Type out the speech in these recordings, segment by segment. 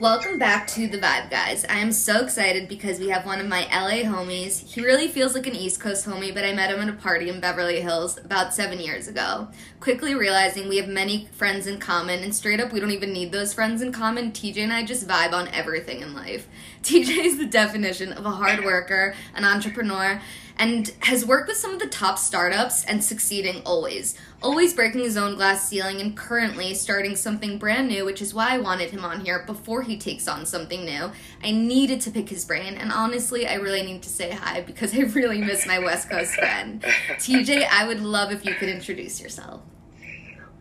Welcome back to The Vibe, guys. I am so excited because we have one of my LA homies. He really feels like an East Coast homie, but I met him at a party in Beverly Hills about seven years ago. Quickly realizing we have many friends in common, and straight up, we don't even need those friends in common. TJ and I just vibe on everything in life. TJ is the definition of a hard worker, an entrepreneur, and has worked with some of the top startups and succeeding always. Always breaking his own glass ceiling and currently starting something brand new, which is why I wanted him on here before he takes on something new. I needed to pick his brain, and honestly, I really need to say hi because I really miss my West Coast friend. TJ, I would love if you could introduce yourself.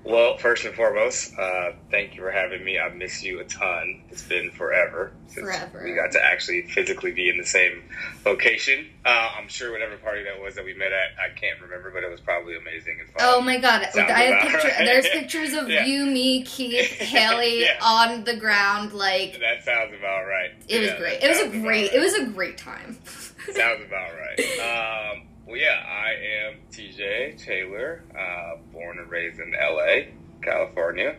Well, first and foremost, uh, thank you for having me. I miss you a ton. It's been forever since forever. we got to actually physically be in the same location. Uh, I'm sure whatever party that was that we met at, I can't remember, but it was probably amazing and fun. Oh my god! Sounds I have picture, right. There's pictures of yeah. you, me, Keith, Haley yeah. on the ground. Like that sounds about right. It yeah, was great. It was a great. Right. It was a great time. sounds about right. Um, well, yeah, I am TJ Taylor, uh, born and raised in LA, California.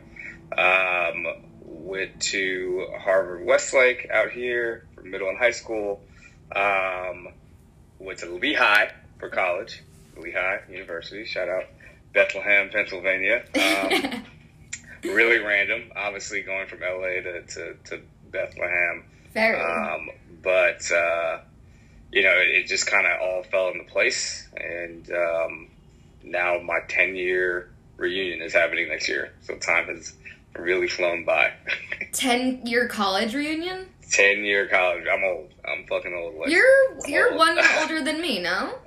Um, went to Harvard Westlake out here for middle and high school. Um, went to Lehigh for college, Lehigh University. Shout out Bethlehem, Pennsylvania. Um, really random, obviously going from LA to, to, to Bethlehem. Very. Um, but uh, you know, it, just kind of all fell into place. And um, now my 10 year reunion is happening next year. So time has really flown by. 10 year college reunion? 10 year college. I'm old. I'm fucking old. Like, you're you're old. one year older than me, no?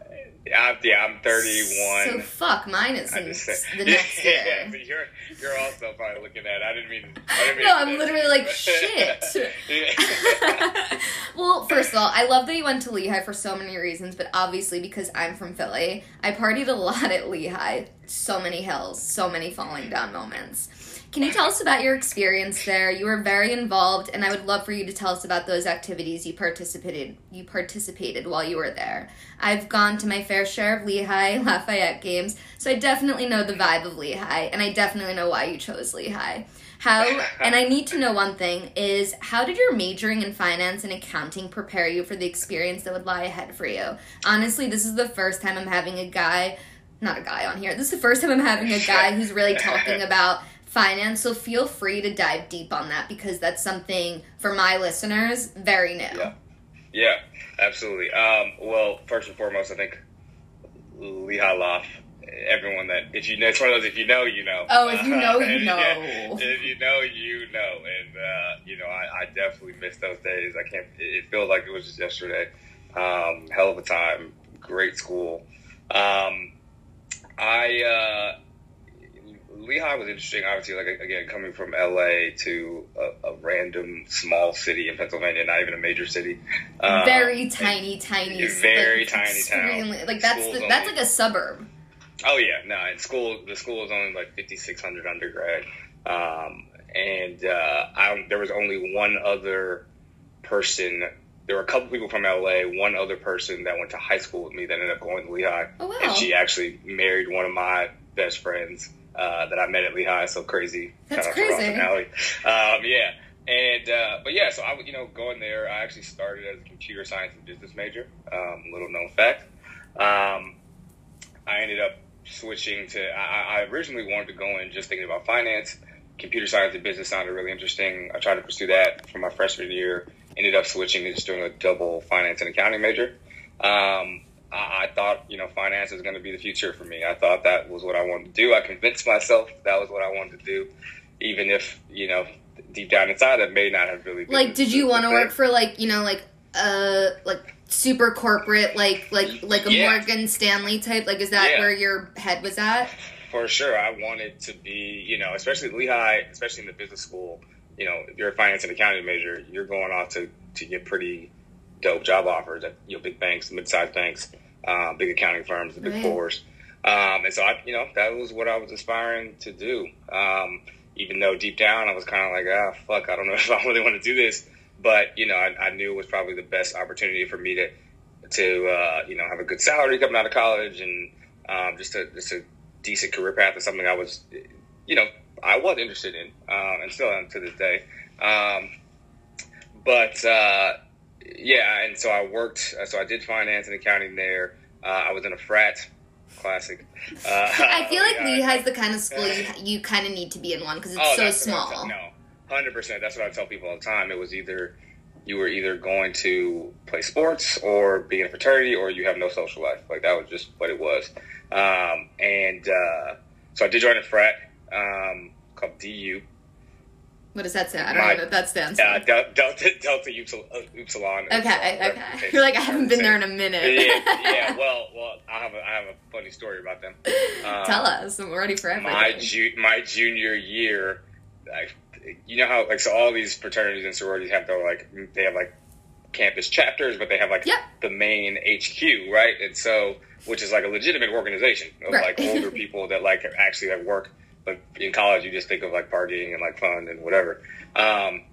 I'm, yeah, I'm 31. So fuck, mine is in the next year. Yeah, but you're you're also probably looking at. I didn't mean. I didn't mean no, I'm literally like shit. well, first of all, I love that you went to Lehigh for so many reasons, but obviously because I'm from Philly, I partied a lot at Lehigh. So many hills, so many falling down moments. Can you tell us about your experience there? You were very involved, and I would love for you to tell us about those activities you participated you participated while you were there. I've gone to my fair share of Lehigh Lafayette games, so I definitely know the vibe of Lehigh, and I definitely know why you chose Lehigh. How and I need to know one thing is how did your majoring in finance and accounting prepare you for the experience that would lie ahead for you? Honestly, this is the first time I'm having a guy not a guy on here. This is the first time I'm having a guy who's really talking about finance. So feel free to dive deep on that because that's something for my listeners very new. Yeah, yeah absolutely. Um, well, first and foremost, I think Lehigh Loft. Everyone that if you know, it's one of those if you know, you know. Oh, if you know, you know. Yeah, if you know, you know, and uh, you know, I, I, definitely miss those days. I can't. It feels like it was just yesterday. Um, hell of a time. Great school. Um, I. Uh, Lehigh was interesting. Obviously, like again, coming from LA to a, a random small city in Pennsylvania, not even a major city. Um, very tiny, tiny, very like, tiny town. Like that's the, that's like a suburb. Oh yeah, no. In school, the school is only like fifty six hundred undergrad, um, and uh, I, there was only one other person. There were a couple people from LA. One other person that went to high school with me that ended up going to Lehigh, oh, wow. and she actually married one of my best friends uh, that I met at Lehigh. So crazy. That's crazy. Um, yeah. And uh, but yeah, so I you know going there. I actually started as a computer science and business major. Um, little known fact. Um, I ended up switching to. I, I, originally wanted to go in just thinking about finance. Computer science and business sounded really interesting. I tried to pursue that for my freshman year. Ended up switching and just doing a double finance and accounting major. Um, I, I thought, you know, finance is going to be the future for me. I thought that was what I wanted to do. I convinced myself that was what I wanted to do, even if, you know, deep down inside, that may not have really been. Like, did you want to work for, like, you know, like, uh, like super corporate, like, like, like a yeah. Morgan Stanley type? Like, is that yeah. where your head was at? For sure. I wanted to be, you know, especially Lehigh, especially in the business school, you know, if you're a finance and accounting major, you're going off to, to get pretty dope job offers at you know big banks, mid-sized banks, uh, big accounting firms, the big right. fours. Um, and so I, you know, that was what I was aspiring to do. Um, even though deep down I was kind of like, ah, fuck, I don't know if I really want to do this. But you know, I, I knew it was probably the best opportunity for me to to uh, you know have a good salary coming out of college and um, just a just a decent career path is something I was, you know, I was interested in, um, and still am to this day. Um, but uh, yeah, and so I worked. So I did finance and accounting there. Uh, I was in a frat. Classic. Uh, I feel like yeah, Lehigh's the kind of school you, you kind of need to be in one because it's Oh, so that's what I small. tell- no, hundred percent. That's what I tell people all the time. It was either you were either going to play sports or be in a fraternity, or you have no social life. Like that was just what it was. Um, and uh, so I did join a frat um, called DU, What does that say? I don't My- know what that stands for. uh, Delta Delta Upsil- uh, Upsilon. okay, Upsilon, okay. You're like I haven't been there in a minute. yeah, yeah. Well, well, I have a, I have a funny story about them. Um, Tell us. I'm ready for everything. my ju- my junior year, like you know how like so all these fraternities and sororities have their like they have like campus chapters, but they have like Yep. the main HQ, right? And so which is like a legitimate organization of Right. like older people that like actually like work. But in college, you just think of like partying and like fun and whatever. Um,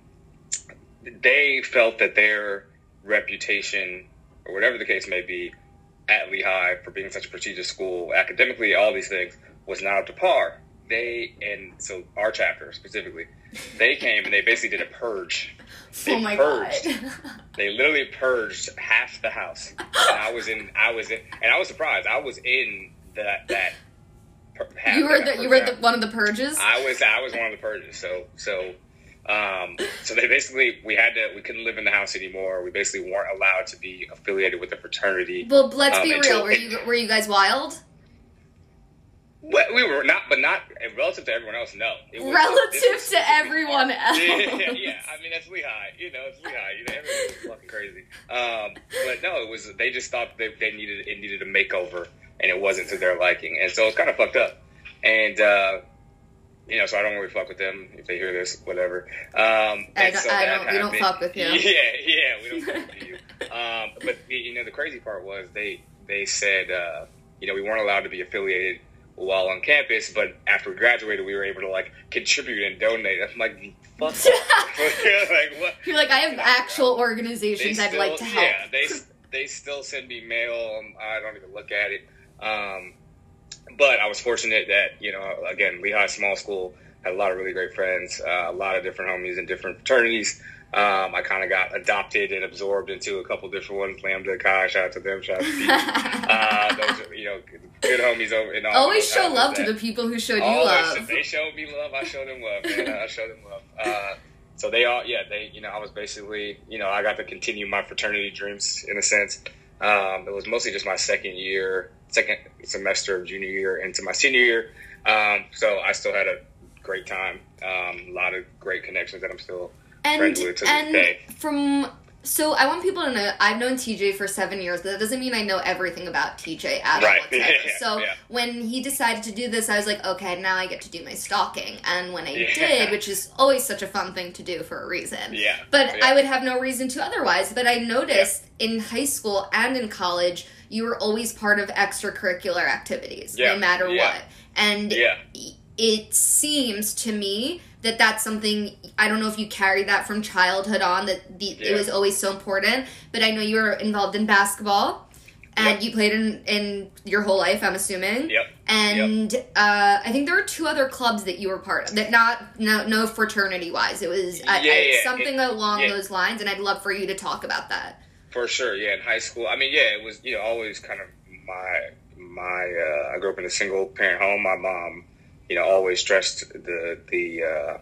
they felt that their reputation or whatever the case may be at Lehigh for being such a prestigious school, academically, all these things, was not up to par. They and so our chapter specifically, they came and they basically did a purge. They oh my purged. god. They literally purged half the house, and I was in. I was in, and I was surprised. I was in that that. You were that the you were the, one of the purges. I was I was one of the purges. So so um, so they basically we had to we couldn't live in the house anymore. We basically weren't allowed to be affiliated with a fraternity. well, let's um, be until- real. Were you were you guys wild? We were not, but not relative to everyone else. No, It was- Relative was- to everyone else. Yeah, yeah, yeah. I mean that's Lehigh. You know, it's Lehigh. You know, everyone was fucking crazy. Um, but no, it was they just thought they, they needed it needed a makeover, and it wasn't to their liking, and so it's kind of fucked up. And uh, you know, so I don't really fuck with them if they hear this, whatever. Um, I don't- so I don't- we don't fuck with you. Yeah, yeah, we don't fuck with you. Um, but you know, the crazy part was they they said uh, you know we weren't allowed to be affiliated while on campus, but after we graduated, we were able to like contribute and donate. I'm like, fuck, like what? You're like I have actual organizations I'd like to help. Yeah, they they still send me mail. Um, I don't even look at it. Um, but I was fortunate that you know, again, Lehigh Small School had a lot of really great friends, uh, a lot of different homies in different fraternities. Um, I kind of got adopted and absorbed into a couple different ones. Lambda Chi, shout out to them. Shout out to uh, those are, you know, good homies over. In all, Always show love to the people who showed you Oh, love. They showed me love. I showed them love, man. I showed them love. Uh, so they all, yeah, they, you know, I was basically, you know, I got to continue my fraternity dreams in a sense. Um, it was mostly just my second year, second semester of junior year into my senior year. Um, so I still had a great time. Um, a lot of great connections that I'm still and friends with to this and day. from so I want people to know I've known TJ for seven years, but that doesn't mean I know everything about TJ at all. Right. whatsoever. Yeah, so yeah. when he decided to do this, I was like, okay, now I get to do my stalking. And when I Yeah. did, which is always such a fun thing to do for a reason. Yeah. But. I would have no reason to otherwise. But I noticed in high school and in college, you were always part of extracurricular activities, no matter what. And it seems to me that that's something I don't know if you carried that from childhood on that the, it was always so important. But I know you were involved in basketball, and Yep. you played in in your whole life. I'm assuming. Yep. And uh, I think there were two other clubs that you were part of. That not no no fraternity wise. It was I, Yeah, I- yeah, something it- along yeah. those lines, and I'd love for you to talk about that. For sure, yeah. In high school, I mean, yeah, it was you know always kind of my my. Uh, I grew up in a single parent home. My mom, you know, always stressed the the uh,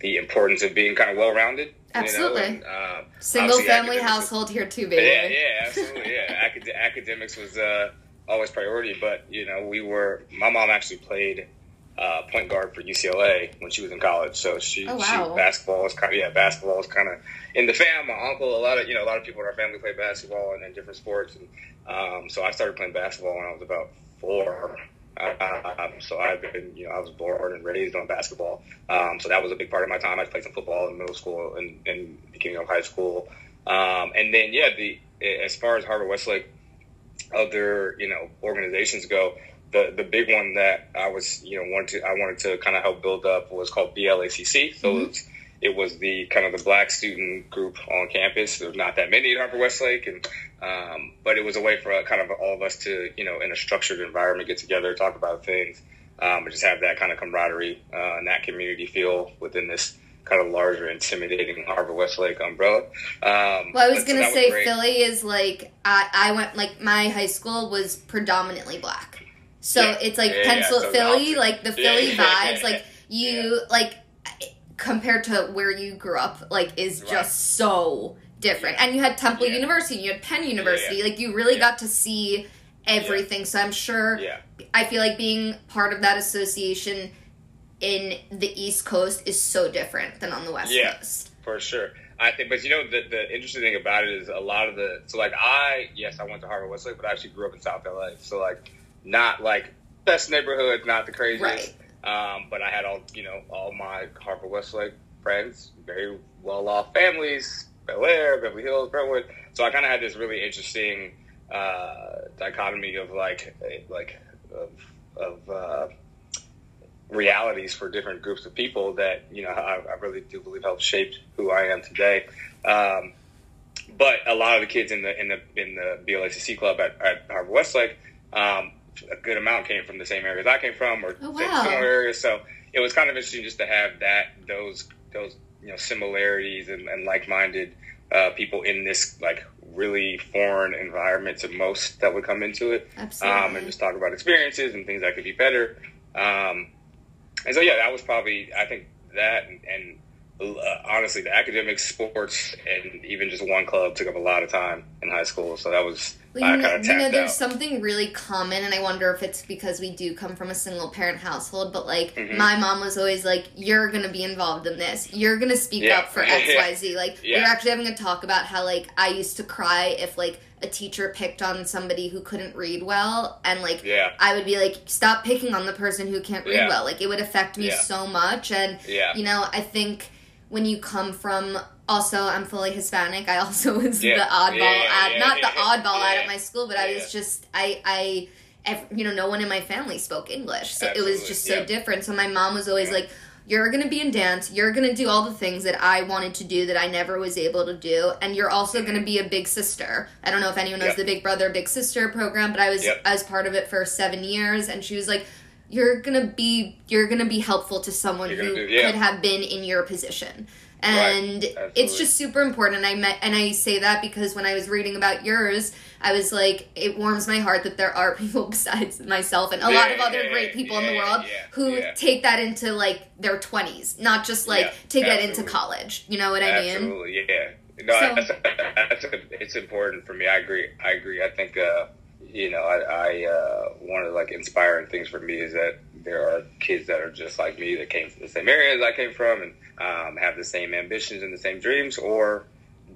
the importance of being kind of well rounded. Absolutely. You know, and, um, Single family household here too, baby. Yeah, yeah, absolutely, yeah. Acad- academics was uh, always priority, but you know, we were. My mom actually played uh, point guard for UCLA when she was in college, so she, Oh, she basketball was kind of yeah, basketball was kind of in the fam. My uncle, a lot of you know, a lot of people in our family play basketball and, and different sports, and um, so I started playing basketball when I was about four. Um, so I've been, you know, I was born and raised on basketball. Um, so that was a big part of my time. I played some football in middle school and, and beginning of high school. Um, and then, yeah, the as far as Harvard Westlake, other you know organizations go, the the big one that I was you know wanted to I wanted to kind of help build up was called BLACC. So Mhm. it, was, it was the kind of the black student group on campus. There's not that many at Harvard Westlake, and um, but it was a way for uh, kind of all of us to you know in a structured environment get together, talk about things, um, and just have that kind of camaraderie uh, and that community feel within this kind of larger, intimidating Harvard Westlake umbrella. Um, Well, I was gonna that say great. Philly is like I, I went like my high school was predominantly black, so Yeah. it's like Yeah, yeah, pencil so Philly, opposite. like the Philly yeah, vibes, yeah, like you like compared to where you grew up, like is Right. just so different. And you had Temple Yeah. University, and you had Penn University, yeah. like you really Yeah. got to see everything. So I'm sure Yeah, I feel like being part of that association in the East Coast is so different than on the West Yeah. Coast. for sure. I think, but you know, the, the interesting thing about it is a lot of the. So, like, I yes, I went to Harvard Westlake, but I actually grew up in South LA. So, like, not like best neighborhood, not the craziest. Um, but I had all you know all my Harvard Westlake friends, very well off families, Bel Air, Beverly Hills, Brentwood. So I kind of had this really interesting uh, dichotomy of like like of of uh, realities for different groups of people that you know I, I really do believe helped shape who I am today. Um, but a lot of the kids in the in the in the BLACC club at, at Harvard Westlake, um, a good amount came from the same areas I came from, or Oh, wow. similar areas. So it was kind of interesting just to have that those those you know similarities and, and like minded uh, people in this like really foreign environment to most that would come into it Absolutely. um, and just talk about experiences and things that could be better. Um, and so, yeah, that was probably, I think that and, and uh, honestly, the academic sports, and even just one club took up a lot of time in high school. So that was, I you, kind know, of you know, there's out. something really common, and I wonder if it's because we do come from a single parent household. But like, Mhm. my mom was always like, "You're gonna be involved in this. You're gonna speak Yeah. up for X, Y, Z." Like, we were Yeah. actually having a talk about how like I used to cry if like a teacher picked on somebody who couldn't read well, and like Yeah, I would be like, "Stop picking on the person who can't read Yeah. well." Like, it would affect me Yeah. so much, and yeah, you know, I think when you come from also I'm fully Hispanic. I also was Yeah. the oddball Yeah, yeah, not the oddball at yeah. at my school, but I was just I I you know no one in my family spoke English, so it was just so different. So my mom was always like. You're gonna be in dance. You're gonna do all the things that I wanted to do that I never was able to do, and you're also gonna be a big sister. I don't know if anyone knows the Big Brother Big Sister program, but I was. I was part of it for seven years, and she was like, "You're gonna be you're gonna be helpful to someone who do- could have been in your position." Right. and it's just super important and i met and i say that because when i was reading about yours i was like it warms my heart that there are people besides myself and a lot of other yeah, great people in the world yeah, who yeah. take that into like their 20s not just like Yeah, to get into college you know what i mean Absolutely, yeah. No, So- that's, that's it's important for me. I agree. I agree. I think uh, you know, I, I uh, one of the like inspiring things for me is that there are kids that are just like me that came from the same areas I came from and um, have the same ambitions and the same dreams, or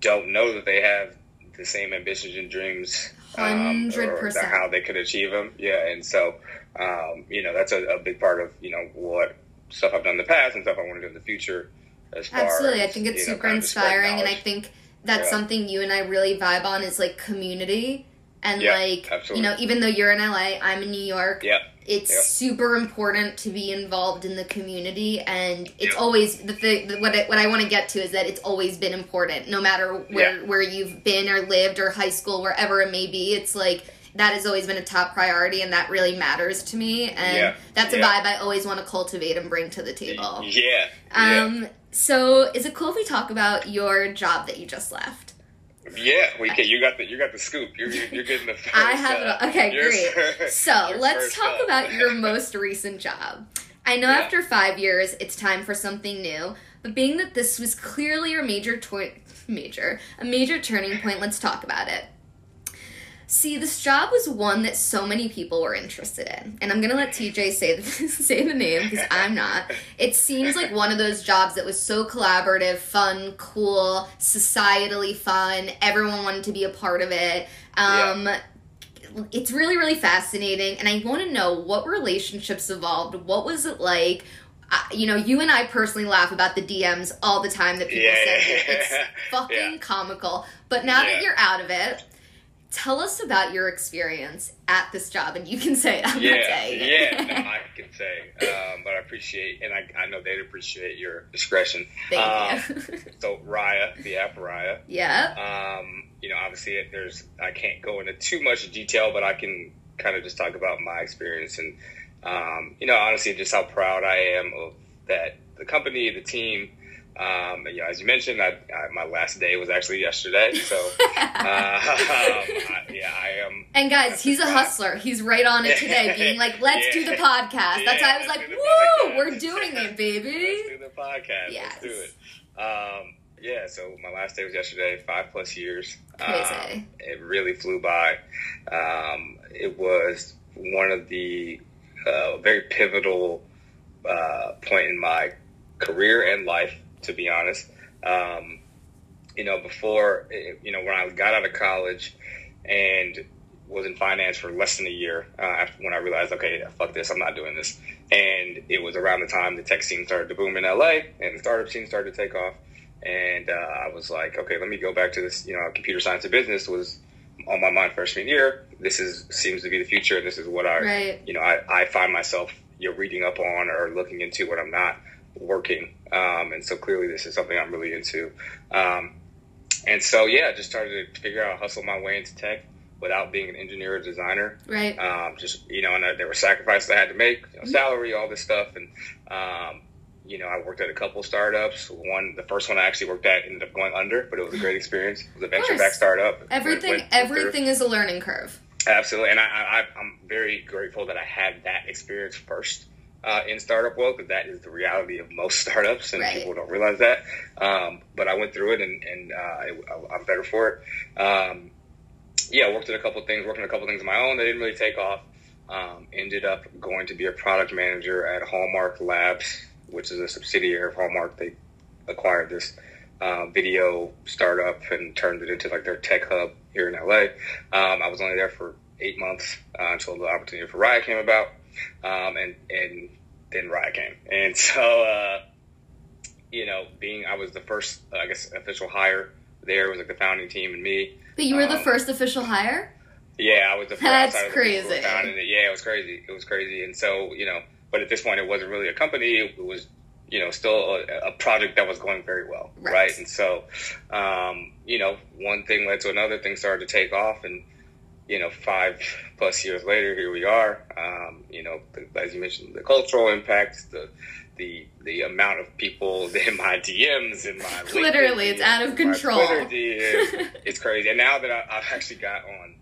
don't know that they have the same ambitions and dreams. um, or 100%. How they could achieve them. Yeah, and so um, you know that's a, a big part of you know what stuff I've done in the past and stuff I want to do in the future. As Absolutely. I think it's know, super kind of inspiring and I think that's Yeah. something you and I really vibe on is like community and Yeah, like absolutely. you know even though you're in LA, I'm in New York. Yep. It's Yep. super important to be involved in the community and it's Yep. always the thing the- what I, what I want to get to is that it's always been important no matter where Yeah. where you've been or lived or high school wherever it may be. It's like that has always been a top priority and that really matters to me and Yeah, that's a yeah. vibe I always want to cultivate and bring to the table. Yeah. yeah. Um, so is it cool if we talk about your job that you just left? Yeah, we can. You got the you got the scoop. You're you're getting the. First, I have it. uh, all- Okay, great. So let's talk about your most recent job. I know Yeah. after five years, it's time for something new. But being that this was clearly your major to- major a major turning point, let's talk about it. See, this job was one that so many people were interested in, and I'm gonna let TJ say the, say the name because I'm not. It seems like one of those jobs that was so collaborative, fun, cool, societally fun. Everyone wanted to be a part of it. Um, It's really, really fascinating, and I want to know what relationships evolved. What was it like? You know, you and I personally laugh about the DMs all the time that people Yeah, send yeah, It's yeah. fucking Yeah. comical. But now Yeah. that you're out of it, tell us about your experience at this job, and you can say it. I'm Yeah, yeah, no, I can say, um, but I appreciate, and I, I know they'd appreciate your discretion. Thank Um, you. So Raya, the app Raya, yeah. um, you know, obviously it, there's I can't go into too much detail, but I can kind of just talk about my experience and um, you know, honestly, just how proud I am of that the company, the team, Um, and, you know, as you mentioned, I, I, my last day was actually yesterday. So, uh, um, I, yeah, I am. And guys, he's a hustler. He's right on it today, being like, "Let's Yeah. do the podcast." That's Yeah, why I was like, "Woo, podcast." we're doing it, baby." Let's do the podcast. Yes. Let's do it. Um, yeah, so my last day was yesterday, five plus years. Um, it really flew by. Um, it was one of the uh, very pivotal uh, point in my career and life, to be honest. Um, you know, before, you know, when I got out of college and was in finance for less than a year uh, after when I realized, okay, fuck this, I'm not doing this. And it was around the time the tech scene started to boom in LA and the startup scene started to take off. And uh, I was like, okay, let me go back to this. You know, computer science and business was on my mind freshman year. This is seems to be the future. This is what I, Right. you know, I, I find myself you know reading up on or looking into when I'm not working. Um, and so clearly, this is something I'm really into. Um, and so yeah, I just started to figure out how to hustle my way into tech without being an engineer or designer. Right. Um, just you know, and I, there were sacrifices I had to make, you know, salary, all this stuff, and um, you know, I worked at a couple startups. One, the first one I actually worked at ended up going under, but it was a great experience. It was a venture backed startup. Everything. Went- went everything is a learning curve. Absolutely, and I, I, I'm very grateful that I had that experience first uh, in startup world because that is the reality of most startups, and Right. people don't realize that. Um, but I went through it, and, and uh, I, I'm better for it. Um, yeah, I worked at a couple things, working a couple things of my own that didn't really take off. Um, ended up going to be a product manager at Hallmark Labs, which is a subsidiary of Hallmark. They acquired this uh, video startup and turned it into like their tech hub here in LA. Um, I was only there for eight months uh, until the opportunity for Raya came about, um, and and then Raya came, and so uh, you know, being I was the first, uh, I guess, official hire there. Was like the founding team and me. But you were the Um, first official hire. Yeah, I was the first That's of the crazy. it. Yeah, it was crazy. It was crazy, and so you know, but at this point, it wasn't really a company. It was you know still a, a project that was going very well, Right. right? And so, um, you know, one thing led to another. Things started to take off, and you know, five plus years later, here we are. Um, you know, the, as you mentioned, the cultural impacts, the the the amount of people in my DMs and my Literally, LinkedIn it's out of control. DMs, it's crazy. And now that I, I've actually got on,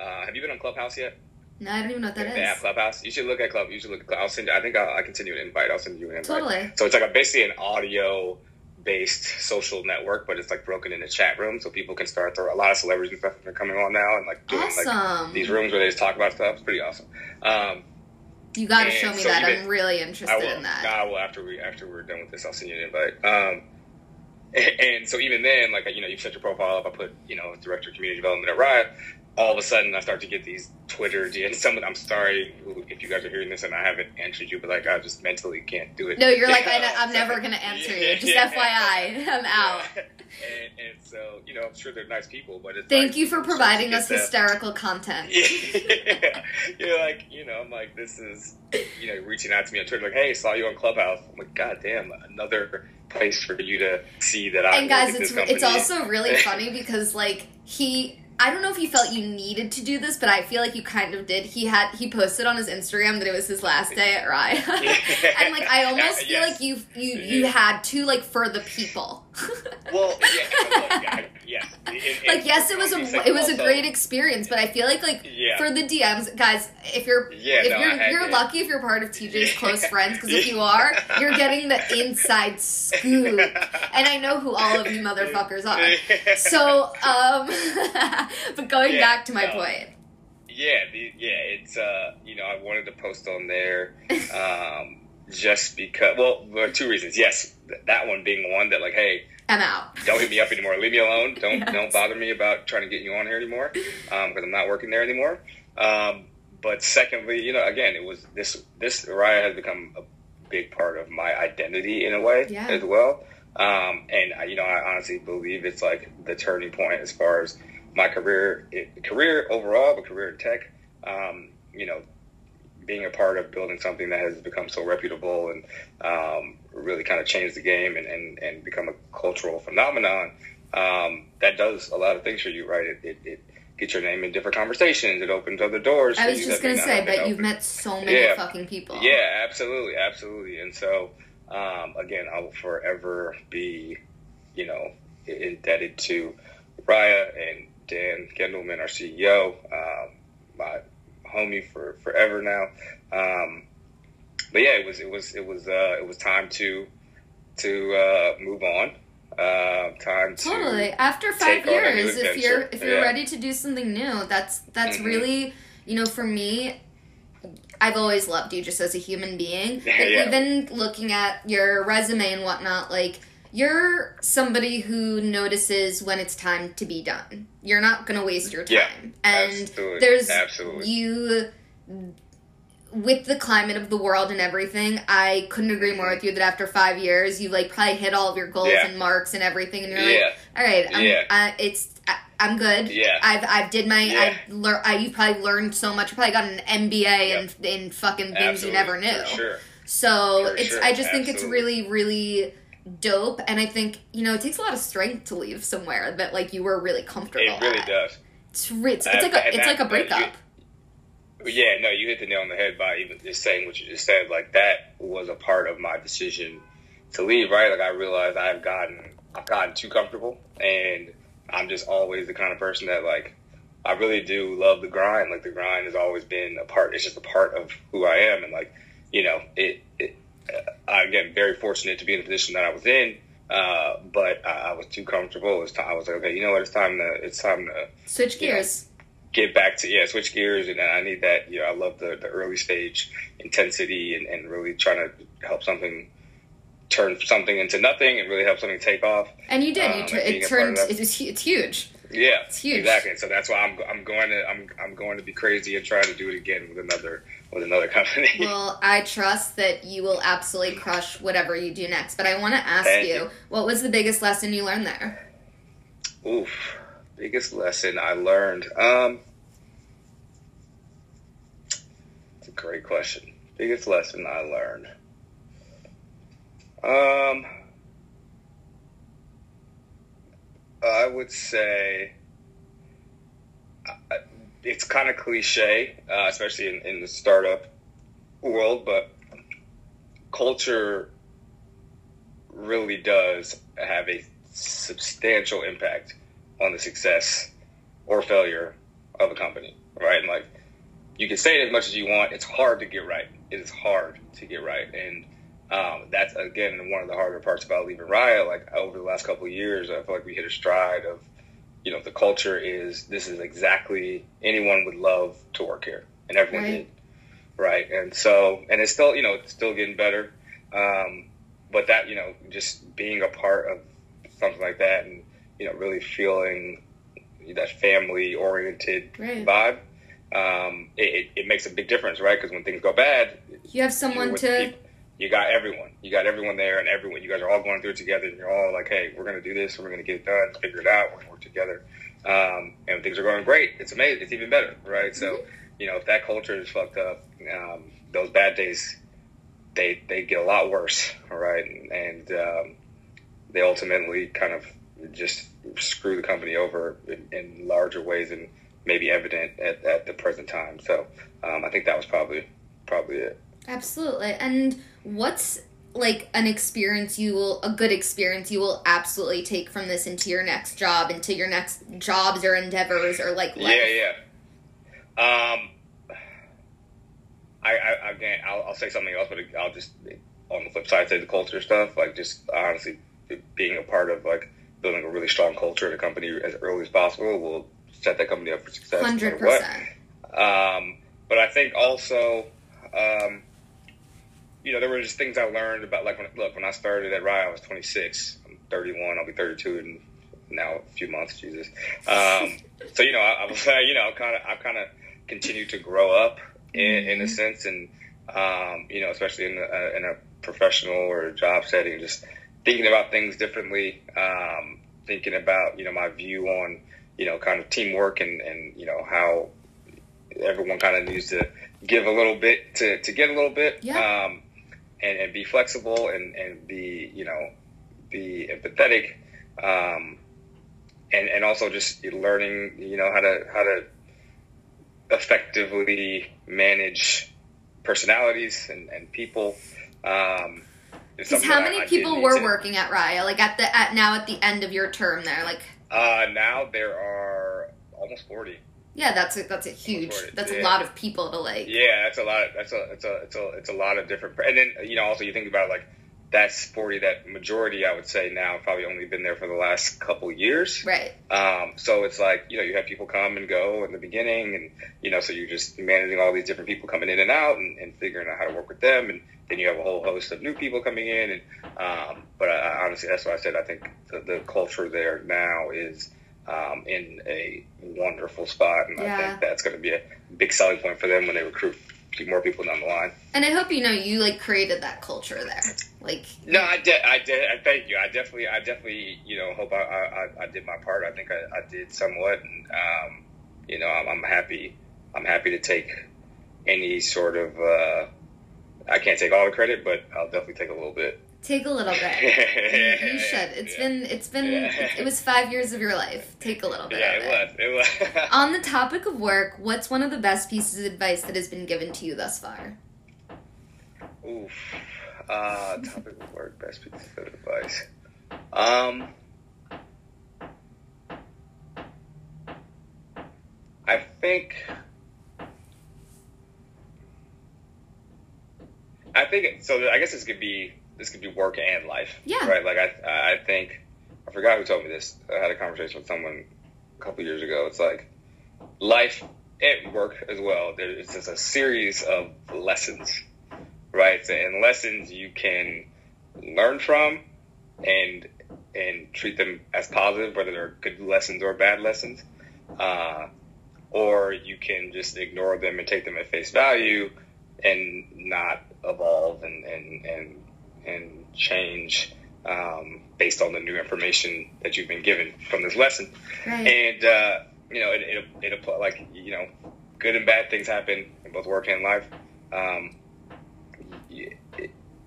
uh, have you been on Clubhouse yet? No, I don't even know what that the is. Clubhouse. You should look at Club. You should look. At, Club. I'll send. I think I'll, I can send you an invite. I'll send you an invite. Totally. So it's like a, basically an audio based social network, but it's like broken into chat rooms, so people can start. There are a lot of celebrities and stuff that are coming on now and like doing like these rooms where they just talk about stuff. It's pretty awesome. Um, You got to show me so that. you I'm really interested will. in that. I will after we after we're done with this. I'll send you an invite. Um, and, and so even then, like you know, you set your profile up. I put you know director of community development at Raya. All of a sudden, I start to get these Twitter and some. I'm sorry if you guys are hearing this and I haven't answered you, but like I just mentally can't do it. No, you're like, I, I'm never going to answer you. Just Yeah. FYI, I'm out. Yeah. And, and so you know, I'm sure they're nice people, but it's Thank like, you for you start to providing us the- hysterical content. yeah, you're like, you know, I'm like, this is, you know, reaching out to me on Twitter, like, hey, saw you on Clubhouse. I'm like, God damn, another place for you to see that I and guys, it's it's also really funny because like he. I don't know if you felt you needed to do this, but I feel like you kind of did. He had he posted on his Instagram that it was his last day at Raya, and like I almost feel Yes. like you you you had to like for the people. well, yeah, well, yeah, yeah. And- like yes, it was a it was a great experience, but I feel like like Yeah. for the DMs, guys, if you're Yeah, if no, you're you're lucky if you're part of TJ's close friends because if you are, you're getting the inside scoop, and I know who all of you motherfuckers are. So, um, but going Yeah, back to my no. point, Yeah, the, yeah, it's uh, you know, I wanted to post on there, um, just because. Well, are two reasons. Yes, th- that one being one that like, hey, I'm out. don't hit me up anymore. Leave me alone. Don't Yes. don't bother me about trying to get you on here anymore because I'm not working there anymore. Um, but secondly, you know, again, it was this this Raya has become a big part of my identity in a way Yeah. as well. Um, and I, you know, I honestly believe it's like the turning point as far as my career, it, career overall, but career in tech. Um, you know, being a part of building something that has become so reputable and um, really kind of changed the game and, and, and become a cultural phenomenon, um, that does a lot of things for you, right? It, it, it gets your name in different conversations. It opens other doors. I was just gonna say, but you've met so many Yeah. fucking people. Yeah, absolutely, absolutely. And so, Um, again, I will forever be, you know, indebted to Raya and Dan Gendelman, our CEO, um, my homie for forever now. Um, but yeah, it was it was it was uh, it was time to to uh, move on. Uh, time to totally after five take on a new years if you're if you're Yeah. ready to do something new that's that's Mhm. really you know for me i've always loved you just as a human being Like, yeah. even looking at your resume and whatnot like you're somebody who notices when it's time to be done you're not gonna waste your time Yeah, and absolutely, there's absolutely. you with the climate of the world and everything, I couldn't agree more with you that after five years, you like probably hit all of your goals Yeah. and marks and everything, and you're Yeah. like, all right, I'm, Yeah. uh, it's I, I'm good. Yeah. I've I've did my Yeah. I've learned. I, you probably learned so much. You probably got an MBA Yep. in in fucking things Absolutely, you never knew. For sure. So For it's sure, I just think it's really really dope, and I think you know it takes a lot of strength to leave somewhere that like you were really comfortable. It really at. does. It's it's, it's like a it's that- like a breakup. Yeah, no, you hit the nail on the head by even just saying what you just said. Like that was a part of my decision to leave, right? Like I realized I've gotten I've gotten too comfortable, and I'm just always the kind of person that like I really do love the grind. Like the grind has always been a part. It's just a part of who I am, and like you know, it. it uh, again, very fortunate to be in the position that I was in. Uh, but I, I was too comfortable. It was time, I was like, okay, you know what? It's time to. It's time to Switch you know, gears. get back to yeah switch gears and I need that you know I love the, the early stage intensity and, and really trying to help something turn something into nothing and really help something take off And you did. Um, you it a part of turned. that. It was, it's huge. yeah It's huge. exactly so that's why I'm, I'm going to I'm, I'm going to be crazy and try to do it again with another with another company Well, I trust that you will absolutely crush whatever you do next. But I want to ask you, you. what was the biggest lesson you learned there? oof biggest lesson I learned um it's a great question biggest lesson I learned um I would say it's kind of cliche, uh, especially in, in the startup world, but culture really does have a substantial impact on the success or failure of a company, right? And like, you can say it as much as you want. It's hard to get right. It is hard to get right, and um, that's again one of the harder parts about leaving Raya. Like over the last couple of years, I feel like we hit a stride of, you know, the culture is this is exactly anyone would love to work here, and everyone Right. did, right? And so, and it's still, you know, it's still getting better. Um, but that, you know, just being a part of something like that, and you know, really feeling that family oriented Right. vibe, um, it, it, makes a big difference, right? Because when things go bad, You have someone to. people. You got everyone. You got everyone there, and everyone. You guys are all going through it together, and you're all like, "Hey, we're going to do this. and We're going to get it done. Figure it out. We're going to work together." Um, and things are going great, it's amazing. It's even better, right? So, you know, if that culture is fucked up, um, those bad days, they they get a lot worse, all right? And, and um, they ultimately kind of just screw the company over in, in larger ways than maybe evident at, at the present time. So, um, I think that was probably probably it. Absolutely. And what's like an experience you will, a good experience you will absolutely take from this into your next job, into your next jobs or endeavors or like life? Yeah, yeah. Um, I, I again, I'll, I'll say something else, but I'll just on the flip side say the culture stuff. Like just honestly, being a part of like building a really strong culture at a company as early as possible will set that company up for success. no Hundred what. percent. Um, but I think also, um, you know, there were just things I learned about. Like, when, look, when I started at Raya, I was 26. I'm 31. I'll be 32 in now a few months. Jesus. Um, so you know, I, I was, uh, you know, kind of, I've kind of continued to grow up in, in a Mhm. sense, and um, you know, especially in a, in a professional or a job setting, just thinking about things differently. Um, thinking about you know my view on you know kind of teamwork and and you know how everyone kind of needs to give a little bit to, to get a little bit Yeah. um, and, and be flexible and, and be you know be empathetic um, and and also just learning you know how to how to effectively manage personalities and, and people um, Because how that I- many I people were working at Raya? Like at the at now at the end of your term there, like Uh, now there are almost forty. Yeah, that's a, that's a huge that's a lot of people to like. Yeah, that's a lot. That's a it's a it's a it's a lot of different. And then you know also you think about like that's forty. That majority I would say now probably only been there for the last couple years. Right. Um, so it's like you know you have people come and go in the beginning, and you know so you're just managing all these different people coming in and out, and, and figuring out how to work with them, and then you have a whole host of new people coming in, and um, but I, I honestly that's why I said I think the, the culture there now is um, in a wonderful spot, and I think that's going to be a big selling point for them when they recruit more people down the line. And I hope you know you like created that culture there. Like No, I did. I did. I thank you. I definitely, I definitely, you know, hope I, I, I- I did my part. I think I, I did somewhat, and um, you know, I'm, I'm happy. I'm happy to take any sort of. Uh, I can't take all the credit, but I'll definitely take a little bit. Take a little bit. You, you should. It's Yeah. been it's been Yeah. it was five years of your life. Take a little bit Yeah, of it was. It was. On the topic of work, what's one of the best pieces of advice that has been given to you thus far? Oof. Uh, topic of work, best piece of advice. Um, I think. I think so. I guess this could be this could be work and life. Yeah. Right. Like I, I think I forgot who told me this. I had a conversation with someone a couple years ago. It's like life and work as well. There- It's just a series of lessons right? And lessons you can learn from and and treat them as positive, whether they're good lessons or bad lessons, uh, or you can just ignore them and take them at face value and not evolve and and and, and change um, based on the new information that you've been given from this lesson Right. and uh, you know, it, it, it like you know, good and bad things happen in both work and life. Um,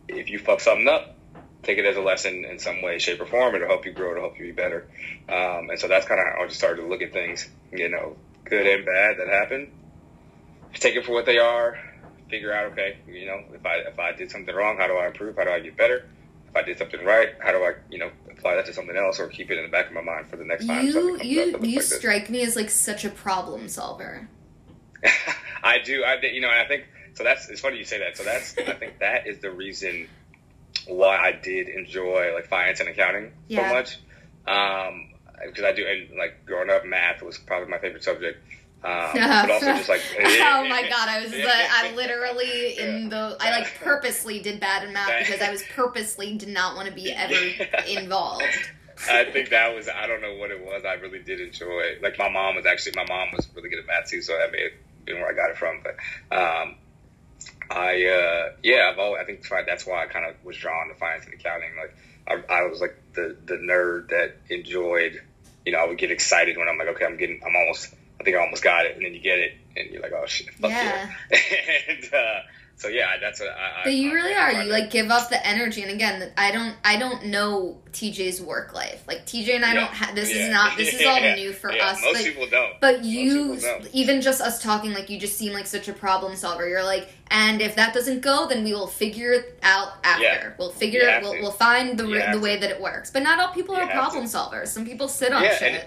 if you fuck something up, take it as a lesson in some way, shape, or form. It'll help you grow. It'll help you be better. Um, and so that's kind of how I just started to look at things. You know, good and bad that happen. Take it for what they are. Figure out, okay, you know, if I if I did something wrong, how do I improve? How do I get better? If I did something right, how do I, you know, apply that to something else or keep it in the back of my mind for the next time You you you like strike me as like such a problem solver. I do. I you know, I think so. That's it's funny you say that. So that's I think that is the reason why I did enjoy like finance and accounting Yeah. so much. Um, because I do and like growing up, math was probably my favorite subject. Um, but also just like oh my god, I was the, I literally in the I like purposely did bad in math because I was purposely did not want to be ever involved. I think that was I don't know what it was. I really did enjoy. Like my mom was actually my mom was really good at math too, so that may have been where I got it from. But um, I uh, yeah, I've always, I think that's why I kind of was drawn to finance and accounting. Like I, I was like the the nerd that enjoyed. You know, I would get excited when I'm like, okay, I'm getting, I'm almost, I think I almost got it, and then you get it, and you're like, oh shit, fuck Yeah. yeah. and uh, so yeah, that's what I. I But you really I are. find You like give up the energy, and again, I don't. I don't know TJ's work life. Like TJ and I Yeah. don't. Ha- this Yeah. is not. This is all Yeah. new for us. Most but people don't. But you, don't. even just us talking, like you just seem like such a problem solver. You're like, and if that doesn't go, then we will figure it out after. We'll figure it. have We'll, we'll find the the way that it works. But not all people are problem to. solvers. Some people sit on shit. and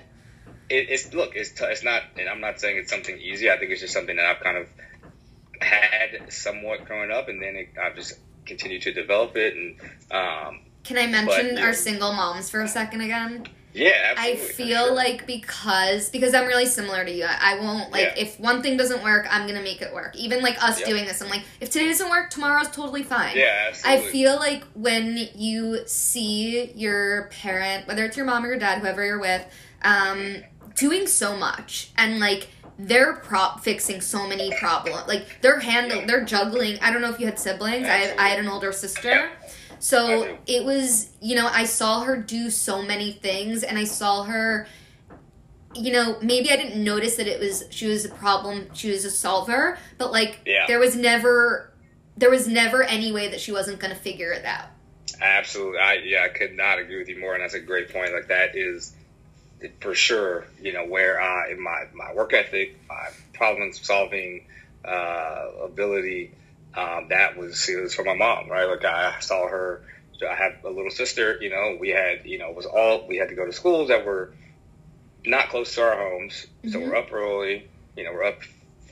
it, it's look, it's t- it's not, and I'm not saying it's something easy. I think it's just something that I've kind of had somewhat growing up, and then it, I've just continued to develop it. And um, Can I mention But, yeah. our single moms for a second again? yeah, I absolutely, for feel sure. like because because I'm really similar to you. I, I won't like Yeah. if one thing doesn't work, I'm gonna make it work. Even like us Yep. doing this, I'm like, if today doesn't work, tomorrow's totally fine. yeah, absolutely. I feel like when you see your parent, whether it's your mom or your dad, whoever you're with, um, doing so much and like they're prop fixing so many problems. Like they're handling, they're juggling. I don't know if you had siblings. I, I had an older sister. Yeah. So it was, you know, I saw her do so many things and I saw her you know, maybe I didn't notice that it was she was a problem, she was a solver, but like Yeah. there was never there was never any way that she wasn't going to figure it out. Absolutely. I yeah, I could not agree with you more, and that's a great point. Like that is for sure, you know, where I in my my work ethic, my problem solving uh, ability, um, that was it was from my mom, right? Like I saw her, So I have a little sister. You know, we had you know it was all we had to go to schools that were not close to our homes, so Mhm. we're up early. You know, we're up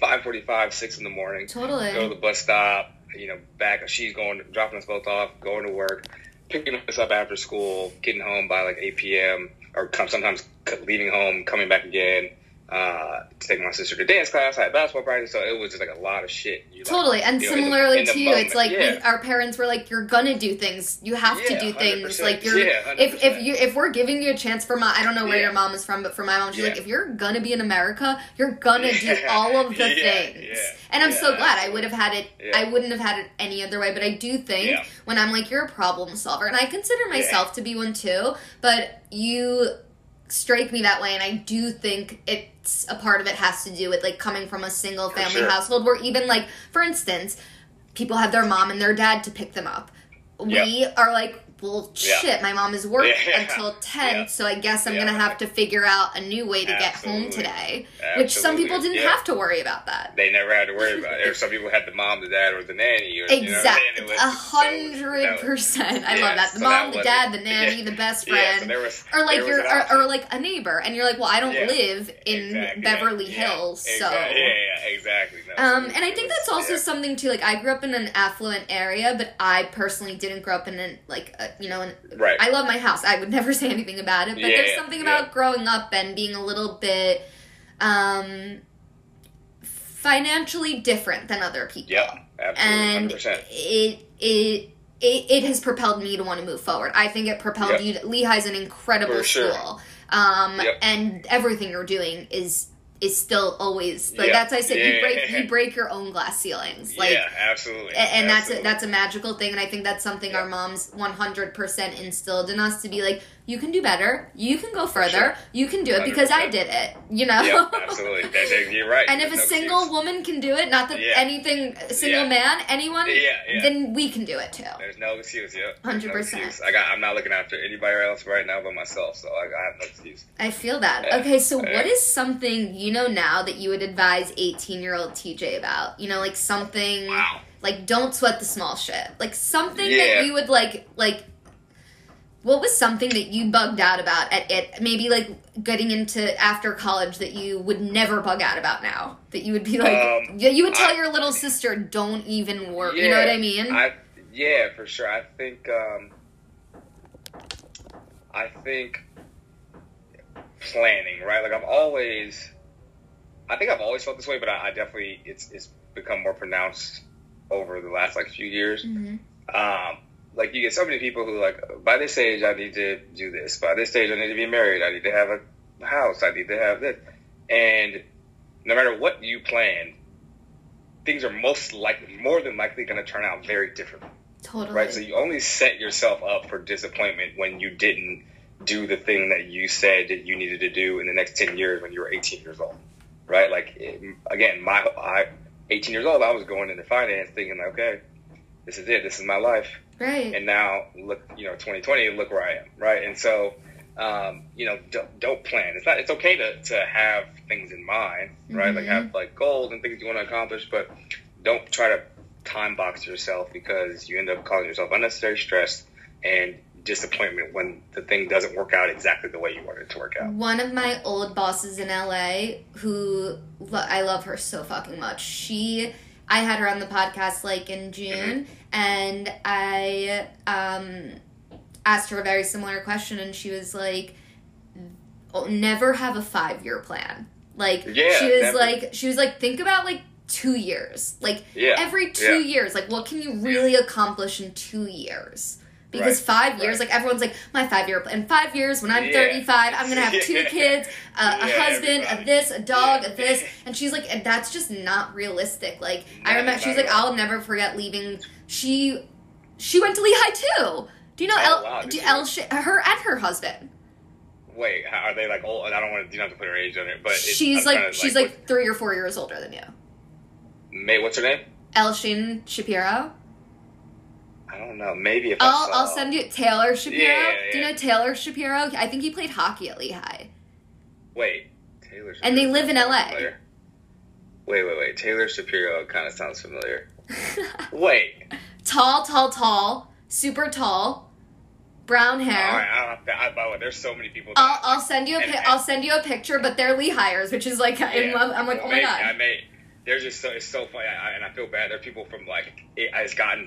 five forty-five, six in the morning. Totally. Go to the bus stop. You know, back. She's going, dropping us both off, going to work, picking us up after school, getting home by like eight p.m. or sometimes leaving home, coming back again. Uh, taking my sister to dance class. I had basketball practice, so it was just like a lot of shit. You like- Totally, and you know, in the- similarly in the too, moment. it's like yeah. we, our parents were like, "You're gonna do things. You have to do things. 100%. Like you're Yeah, if if you if we're giving you a chance for my I don't know where Yeah. your mom is from, but for my mom, she's Yeah. like, if you're gonna be in America, you're gonna do all of the Yeah, things. yeah, And I'm yeah, so glad I would have had it. Yeah. I wouldn't have had it any other way. But I do think Yeah. when I'm like, you're a problem solver, and I consider Yeah. myself to be one too. But you strike me that way and i do think it's a part of it has to do with like coming from a single family sure. household where even mm-hmm. like for instance people have their mom and their dad to pick them up. We are like well Yeah. shit my mom is working Yeah. until 10 Yeah. so i guess i'm Yeah. gonna have to figure out a new way to get home Absolutely. today which some people didn't have to worry about that They never had to worry about it. Or some people had the mom, the dad, or the nanny. Or, Exactly, and it was- a hundred percent. I love that. The so mom, that the dad, the nanny, the best friend, so was, or like you're, or, or like a neighbor, and you're like, well, I don't live in Exactly, Beverly Hills, yeah, so. exactly, yeah, yeah, exactly. No, Um, and I think was- that's also something too. Like, I grew up in an affluent area, but I personally didn't grow up in an like, a, you know, an, Right. I love my house. I would never say anything about it, but Yeah, there's yeah, something yeah. about growing up and being a little bit um, financially different than other people. Yeah, absolutely, and hundred percent. it it. It, it has propelled me to want to move forward. I think it propelled Yep. you. To, Lehigh's an incredible For sure. school, um, Yep. and everything you're doing is is still always like Yeah. that's why I said you Yeah. break you break your own glass ceilings. Like yeah, absolutely. a- and that's a, that's a magical thing and i think that's something our moms 100% instilled in us to be like you can do better you can go further sure. you can do it because i did it you know yeah, absolutely. You're right. and if a no single excuse. woman can do it not that Yeah. anything a single Yeah. man anyone then we can do it too There's no excuse. Yeah, no 100%. excuse. I got. I'm not looking after anybody else right now but myself, so I, I have no excuse. i feel that okay so what is something you know now that you would advise 18 year old tj about you know like something Wow. like don't sweat the small shit like something that you would like like what was something that you bugged out about at it maybe like getting into after college that you would never bug out about now that you would be like Um, yeah you would tell I- your little sister don't even work you know what i mean I yeah, for sure. I think um, I think planning, right? Like I've always, I think I've always felt this way, but I, I definitely it's it's become more pronounced over the last like few years. Mhm. Um, like you get so many people who like by this age I need to do this. By this age I need to be married. I need to have a house. I need to have this. And no matter what you plan, things are most likely, more than likely, going to turn out very differently, totally right? So you only set yourself up for disappointment when you didn't do the thing that you said that you needed to do in the next ten years when you were 18 years old, right? Like it, again, my I, 18 years old, I was going into finance thinking, like, okay, this is it, this is my life, right and now look, you know, 2020, look where I am, right? And so, um, you know, don't, don't plan. It's not. It's okay to to have things in mind, right? Like Mhm. have like goals and things you want to accomplish, but don't try to time box yourself because you end up causing yourself unnecessary stress and disappointment when the thing doesn't work out exactly the way you wanted it to work out. One of my old bosses in LA, who I love her so fucking much. She, I had her on the podcast like in June, and I um, asked her a very similar question, and she was like, "Oh, "Never have a five year plan." Like Yeah, she was never. like, she was like, think about like two years, like Yeah. every two yeah. years, like what can you really accomplish in two years? Because Right, five years, right. like everyone's like, my five year plan. In five years, when I'm Yeah. 35, I'm gonna have two kids, a, a Yeah, husband, a this, a dog, Yeah. a this, and she's like, and that's just not realistic. Like I remember, not she's like. I'll never forget leaving. She, she went to Lehigh too. Do you know Oh, El? wow, do El? Her and her husband. Wait, are they like old? I don't want to. You don't have to put her age on it, but she's like, to, she's like, three or four years older than you. May, what's her name? El Shin Shapiro. I don't know. Maybe if I'll. I'll send you Taylor Shapiro. Yeah, yeah, Do you know Taylor Shapiro? I think he played hockey at Lehigh. Wait, Taylor. And they live in LA. familiar. Wait, wait, wait. Taylor Shapiro kind of sounds familiar. Wait, tall, tall, tall, super tall. brown oh, hair. right, I don't, I, by the way, there's so many people. I'll, I'll send you a And- pi- I'll send you a picture, but they're Lehires, which is like I'm, I'm like oh my god. I may. There's just so it's so funny, I, and I feel bad. There are people from like it, I've gotten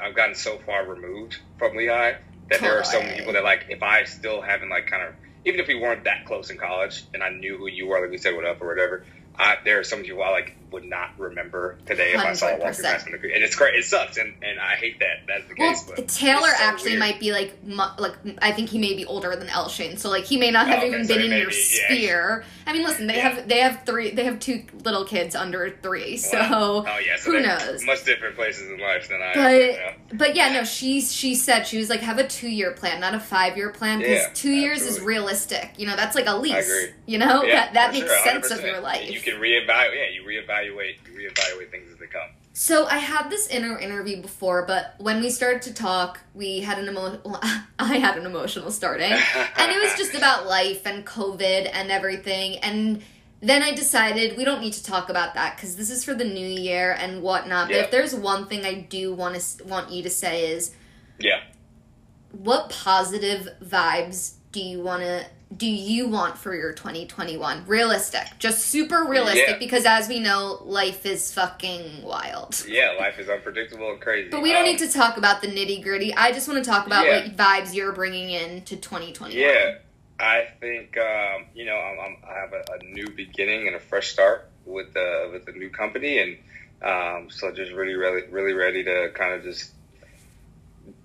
I've gotten so far removed from Lehigh that there are so many people that like if I still haven't like kind of even if we weren't that close in college and I knew who you were, like we said what up or whatever. I, there are some people I like would not remember today if I saw a Walker 100%. Basketball degree, and it's great. It sucks, and, and I hate that that's the Well, case. but Taylor so actually weird. might be like, mu- like I think he may be older than Elshane, so like he may not oh, have Oh, even so been in your be- yeah. sphere. I mean, listen, they Yeah. have they have three, they have two little kids under three, so Wow. oh yeah, so who knows? Much different places in life than I. But- am right now. But yeah, no, she she said she was like have a two year plan, not a five year plan, because Yeah, two years is realistic. You know, that's like a lease. agree. You know, Yeah, that that makes sure, sense of your life. You can reevaluate. Yeah, you reevaluate. You reevaluate things as they come. So I had this inner interview before, but when we started to talk, we had an emo- well, I had an emotional starting, and it was just about life and COVID and everything. And then I decided we don't need to talk about that because this is for the new year and whatnot. But if there's one thing I do want to want you to say is, yeah. what positive vibes do you want to do you want for your 2021 realistic just super realistic Yeah. because as we know life is fucking wild Yeah, life is unpredictable and crazy. but we don't Um, need to talk about the nitty gritty i just want to talk about Yeah. what vibes you're bringing in to 2021 Yeah, I think um, you know I'm, I'm, I have a, a new beginning and a fresh start with the with the new company, and um, so just really, really, really ready to kind of just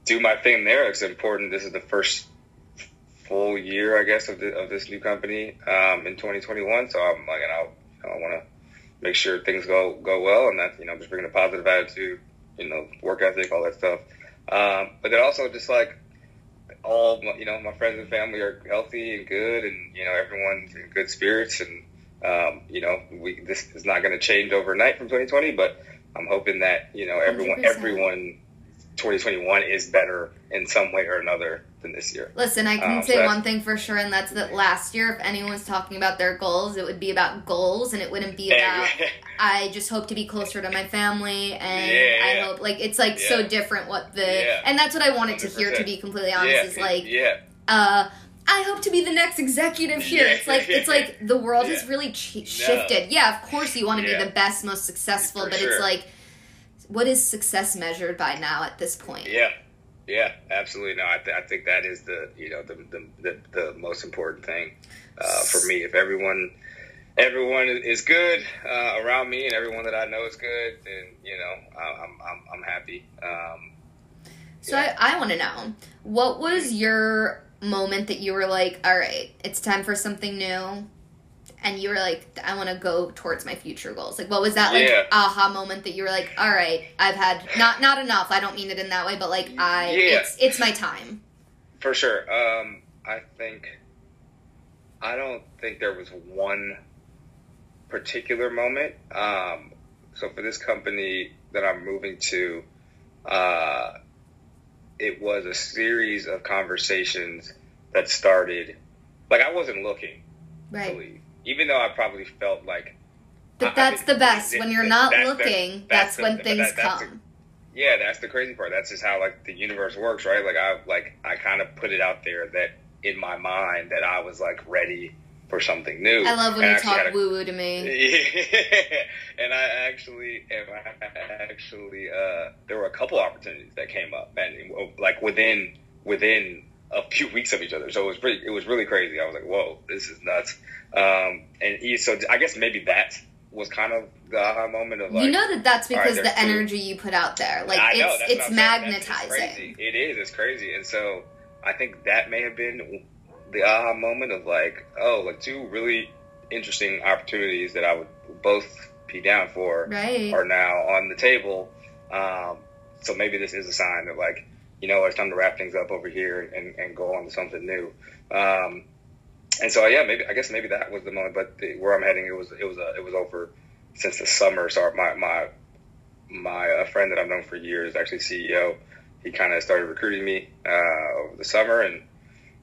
do my thing there. It's important. This is the first full year, I guess, of the, of this new company um, in 2021. So I'm like, you know, I want to make sure things go go well, and that you know, just bringing a positive attitude, you know, work ethic, all that stuff. Um, but then also just like all my, you know my friends and family are healthy and good, and you know everyone's in good spirits, and um, you know we this is not going to change overnight from 2020, but I'm hoping that you know everyone 100%. everyone 2021 is better in some way or another than this year. Listen, I can Um, say that's- one thing for sure, and that's that last year, if anyone was talking about their goals, it would be about goals, and it wouldn't be about I just hope to be closer to my family, and Yeah, I yeah. hope like it's like so different. What the Yeah. and that's what I wanted to hear. To be completely honest, yeah, is like yeah, uh, I hope to be the next executive here. Yeah. It's like it's like the world has really ch- shifted. Yeah, of course you want to Yeah. be the best, most successful, For but sure. it's like what is success measured by now at this point? yeah, yeah, absolutely. No, I, th- I think that is the you know the the, the, the most important thing uh, for me. If everyone everyone is good uh, around me and everyone that I know is good, then you know I- I'm I'm, I'm happy. Um, So Yeah. I, I want to know what was your moment that you were like, all right, it's time for something new, and you were like, I want to go towards my future goals. Like, what was that like Yeah. aha moment that you were like, all right, I've had not not enough. I don't mean it in that way, but like I, Yeah. it's it's my time. For sure. Um, I think I don't think there was one particular moment. Um, so for this company that I'm moving to, uh, it was a series of conversations that started. Like I wasn't looking to Right. leave, even though I probably felt like. I- I But that's think the best. When you're not the- looking, that's that's, the- when but things that- that's the- come. Yeah, that's the crazy part. That's just how like the universe works, right? Like I like I kind of put it out there that in my mind that I was like ready for something new. I love when And you talk a- woo woo to me. and I actually, and I actually, uh, there were a couple opportunities that came up, and like within within a few weeks of each other. So it was pretty, it was really crazy. I was like, whoa, this is nuts. Um, and he, so I guess maybe that was kind of the aha moment of like, you know that that's because there's the two. energy you put out there, like I know, it's that's it's what I'm saying. That's- magnetizing. It's crazy. It is. It's crazy. And so I think that may have been the aha moment of like, oh, like two really interesting opportunities that I would both be down for Right. are now on the table. Um, so maybe this is a sign that like, you know, it's time to wrap things up over here and, and go on to something new. Um, and so yeah, maybe I guess maybe that was the moment. But the, where I'm heading, it was it was uh, it was over since the summer. So my my my uh, friend that I've known for years, actually CEO, he kind of started recruiting me uh, over the summer, and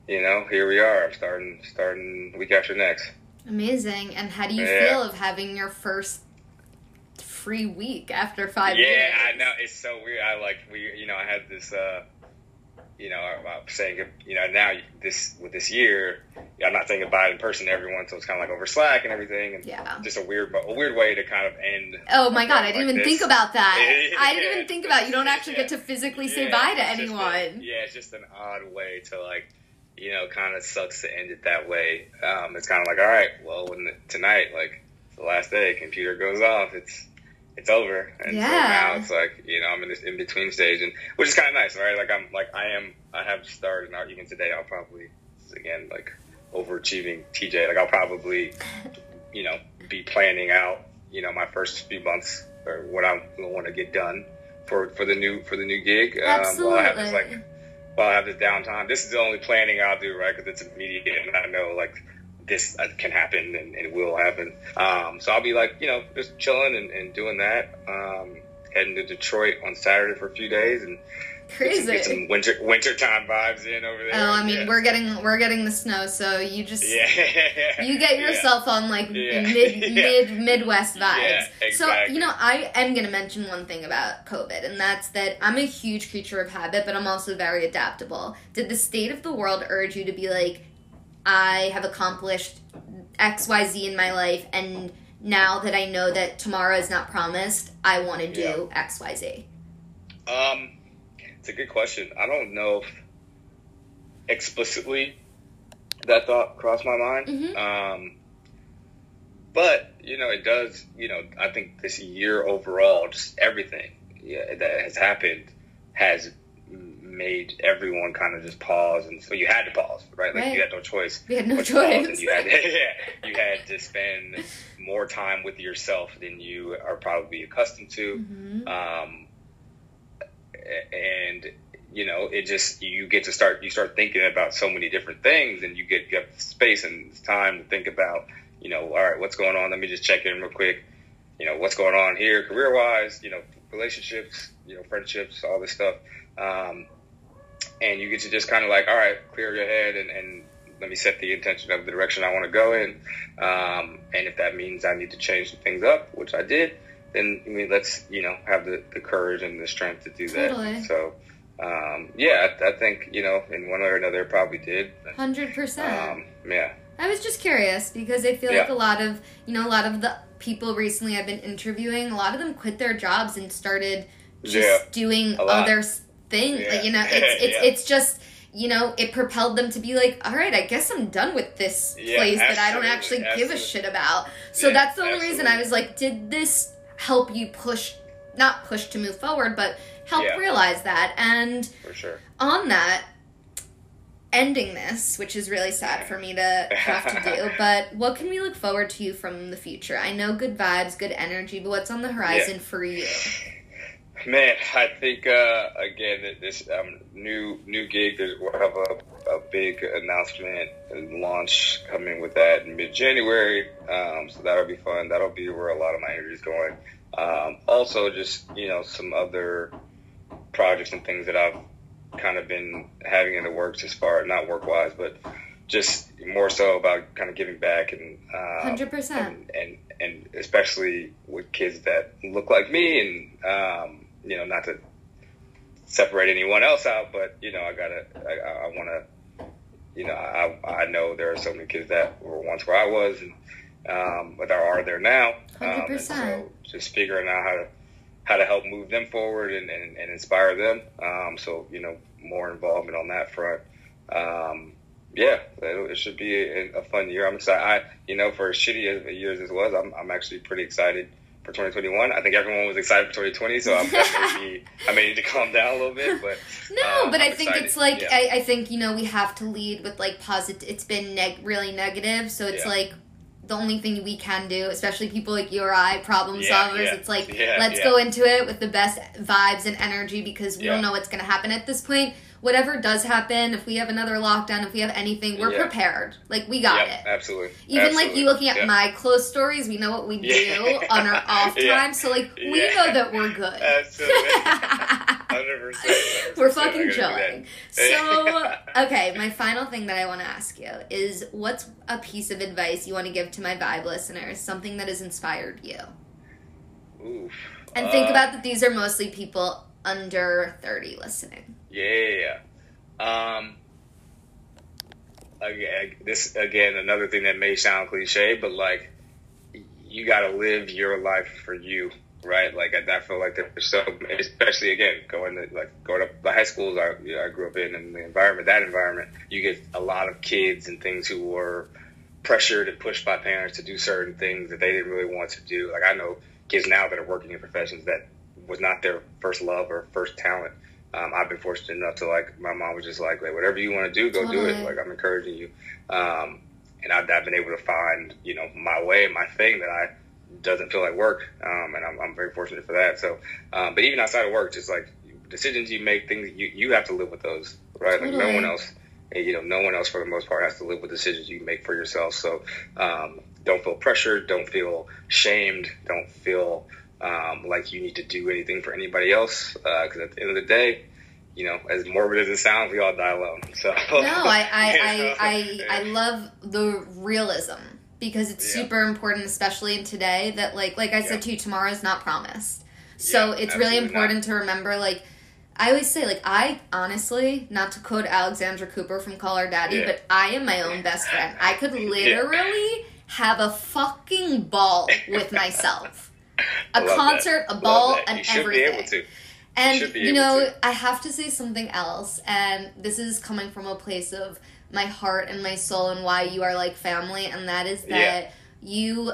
you know, here we are. I'm starting starting week after next. Amazing. And how do you Yeah. feel of having your first free week after five yeah, years? Yeah, I know it's so weird. I like we, you know, I had this. uh you know, I'm saying, you know, now this with this year, I'm not saying goodbye in person to everyone, so it's kind of like over Slack and everything, and Yeah. just a weird, a weird way to kind of end. Oh my god, I didn't even this. think about that. I didn't even think about you don't actually get to physically say Yeah, bye to just a- anyone. yeah, it's just an odd way to like, you know, kind of sucks to end it that way. Um, it's kind of like, all right, well, when the, tonight, like the last day, computer goes off, it's it's over, and so now it's like, you know, I'm in this in between stage, and which is kind of nice, right? Like I'm like I am, I have started now. Even today, I'll probably again like overachieving TJ. Like I'll probably, you know, be planning out, you know, my first few months or what I'm want to get done for for the new for the new gig. Um, while I have this Absolutely. like while I have this downtime. This is the only planning I'll do, right? Because it's immediate, and I know like this uh, can happen and, and will happen. Um, so I'll be like, you know, just chilling and, and doing that. Um, heading to Detroit on Saturday for a few days and get some, get Crazy. some winter time vibes in over there. Oh, I mean, yeah. we're getting we're getting the snow, so you just yeah. you get Yeah. yourself on like Yeah. mid Yeah. mid Midwest vibes. Yeah, So you know, I am gonna mention one thing about COVID, and that's that I'm a huge creature of habit, but I'm also very adaptable. Did the state of the world urge you to be like, I have accomplished X Y Z in my life, and now that I know that tomorrow is not promised, I want to do X Y Z. Um, it's a good question. I don't know if explicitly that thought crossed my mind. Mhm. Um, but you know, it does. You know, I think this year overall, just everything yeah, that has happened has made everyone kind of just pause, and so you had to pause, right? Like Right. you had no choice. We had no but to pause, choice. and you had, yeah, you had to spend more time with yourself than you are probably accustomed to Mhm. um, and you know it just you get to start you start thinking about so many different things and you get you have space and time to think about you know all right what's going on let me just check in real quick you know what's going on here career wise you know relationships you know friendships all this stuff um, and you get to just kind of like all right clear your head and, and let me set the intention of the direction I want to go in um, and if that means I need to change some things up which I did then I mean, let's you know have the, the courage and the strength to do Totally. that. So, um, yeah, I, I think you know in one way or another it probably did. Hundred percent. Um, yeah, I was just curious because I feel like Yeah. a lot of you know a lot of the people recently I've been interviewing, a lot of them quit their jobs and started just Yeah. doing other things. Yeah. Like, you know, it's it's Yeah. it's just you know it propelled them to be like, all right, I guess I'm done with this Yeah, place that I don't absolutely, actually give a shit about. So Yeah, that's the only reason I was like, did this help you push? Not push to move forward, but help Yeah. realize that. And for sure. on that, ending this, which is really sad for me to have to do, but what can we look forward to from the future? I know good vibes, good energy, but what's on the horizon for you? Man, I think uh, again this um, new new gig we'll have a, a big announcement and launch coming with that in mid January. Um, so that'll be fun. That'll be where a lot of my energy is going. Um, also, just you know some other projects and things that I've kind of been having in the works as far not work wise, but just more so about kind of giving back and um, 100%. and, and and especially with kids that look like me and um, you know not to separate anyone else out but you know i gotta i, I want to you know I, I know there are so many kids that were once where i was and um, but there are there now um, 100%. so just figuring out how to how to help move them forward and, and, and inspire them um, so you know more involvement on that front um, yeah, it, it should be a, a fun year. I'm excited. I, you know, for as shitty as a year as this was, I'm, I'm actually pretty excited for 2021. I think everyone was excited for 2020, so I'm maybe I may need to calm down a little bit. But No, um, but I I'm think excited. it's like Yeah. I, I think you know we have to lead with like positive. It's been neg- really negative, so it's Yeah. like the only thing we can do, especially people like you or I, problem Yeah, solvers. It's like let's go into it with the best vibes and energy because we don't know what's to happen at this point. Whatever does happen, if we have another lockdown, if we have anything, we're Yeah. prepared. Like we got Yep, it. absolutely. Even like you looking at Yeah. my close stories, we know what we do Yeah. on our off Yeah. time. So like we Yeah. know that we're good. Absolutely. 100%. We're 100%. fucking I gotta chilling. So, okay, my final thing that I want to ask you is what's a piece of advice you want to give to my Vibe listeners? Something that has inspired you? Oof. And think Uh, about that these are mostly people under 30 listening. Yeah. Um, again, this again another thing that may sound cliche, but like you got to live your life for you, right? Like I, I feel like there's so, especially again going to like going up the high schools I, you know, I grew up in and the environment, that environment, you get a lot of kids and things who were pressured and pushed by parents to do certain things that they didn't really want to do. Like I know kids now that are working in professions that was not their first love or first talent. Um, I've been fortunate enough to like my mom was just like, like whatever you want to do, go do it. Like I'm encouraging you. Um, and I've, I've, been able to find you know my way, my thing that I doesn't feel like work. Um, and I'm, I'm, very fortunate for that. So, um, but even outside of work, just like decisions you make, things you you have to live with those, right? Totally. Like no one else. You know, no one else for the most part has to live with decisions you make for yourself. So, um, don't feel pressured. Don't feel shamed. Don't feel um, like you need to do anything for anybody else. Because uh, at the end of the day, you know, as morbid as it sounds, we all die alone. So no, I I, I, I, I love the realism because it's yeah. super important, especially in today. That like like I yeah. said to you, tomorrow is not promised. So yeah, it's really important not. to remember like. I always say, like, I honestly, not to quote Alexandra Cooper from Call Her Daddy, but I am my own best friend. I could literally have a fucking ball with myself a concert, that. a ball, and everything. And you, you know, to. I have to say something else, and this is coming from a place of my heart and my soul and why you are like family, and that is that yeah. you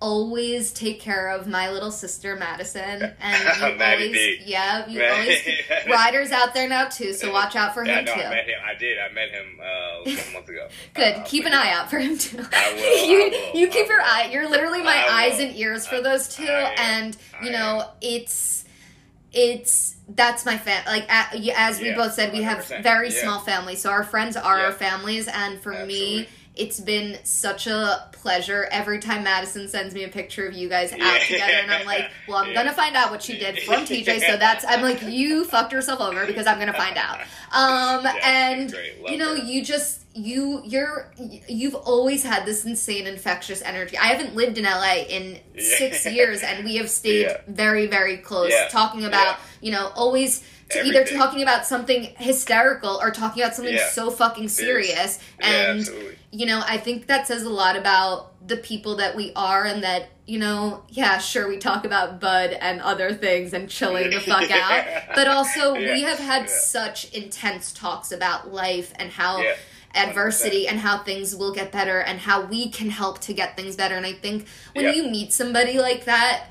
always take care of my little sister Madison, and you always, B. yeah, you always riders out there now too. So watch out for yeah, him no, too. I met him. I did. I met him uh, a month ago. Good. Uh, keep an eye out for him too. I will. you I will, you keep your eye. You're literally my eyes and ears for those two, and you know it's it's that's my fam like as we yeah, both said we have very yeah. small families so our friends are yeah. our families and for Absolutely. me it's been such a pleasure every time Madison sends me a picture of you guys out together, and I'm like, well, I'm yeah. gonna find out what she did from TJ. So that's I'm like, you fucked yourself over because I'm gonna find out. Um, yeah, and you know, her. you just you you're you've always had this insane infectious energy. I haven't lived in LA in yeah. six years, and we have stayed very very close, talking about you know always to either talking about something hysterical or talking about something yeah. so fucking serious. and you know, I think that says a lot about the people that we are and that, you know, yeah, sure we talk about bud and other things and chilling the fuck out, but also yeah. we have had such intense talks about life and how adversity 100%. and how things will get better and how we can help to get things better. And I think when you meet somebody like that,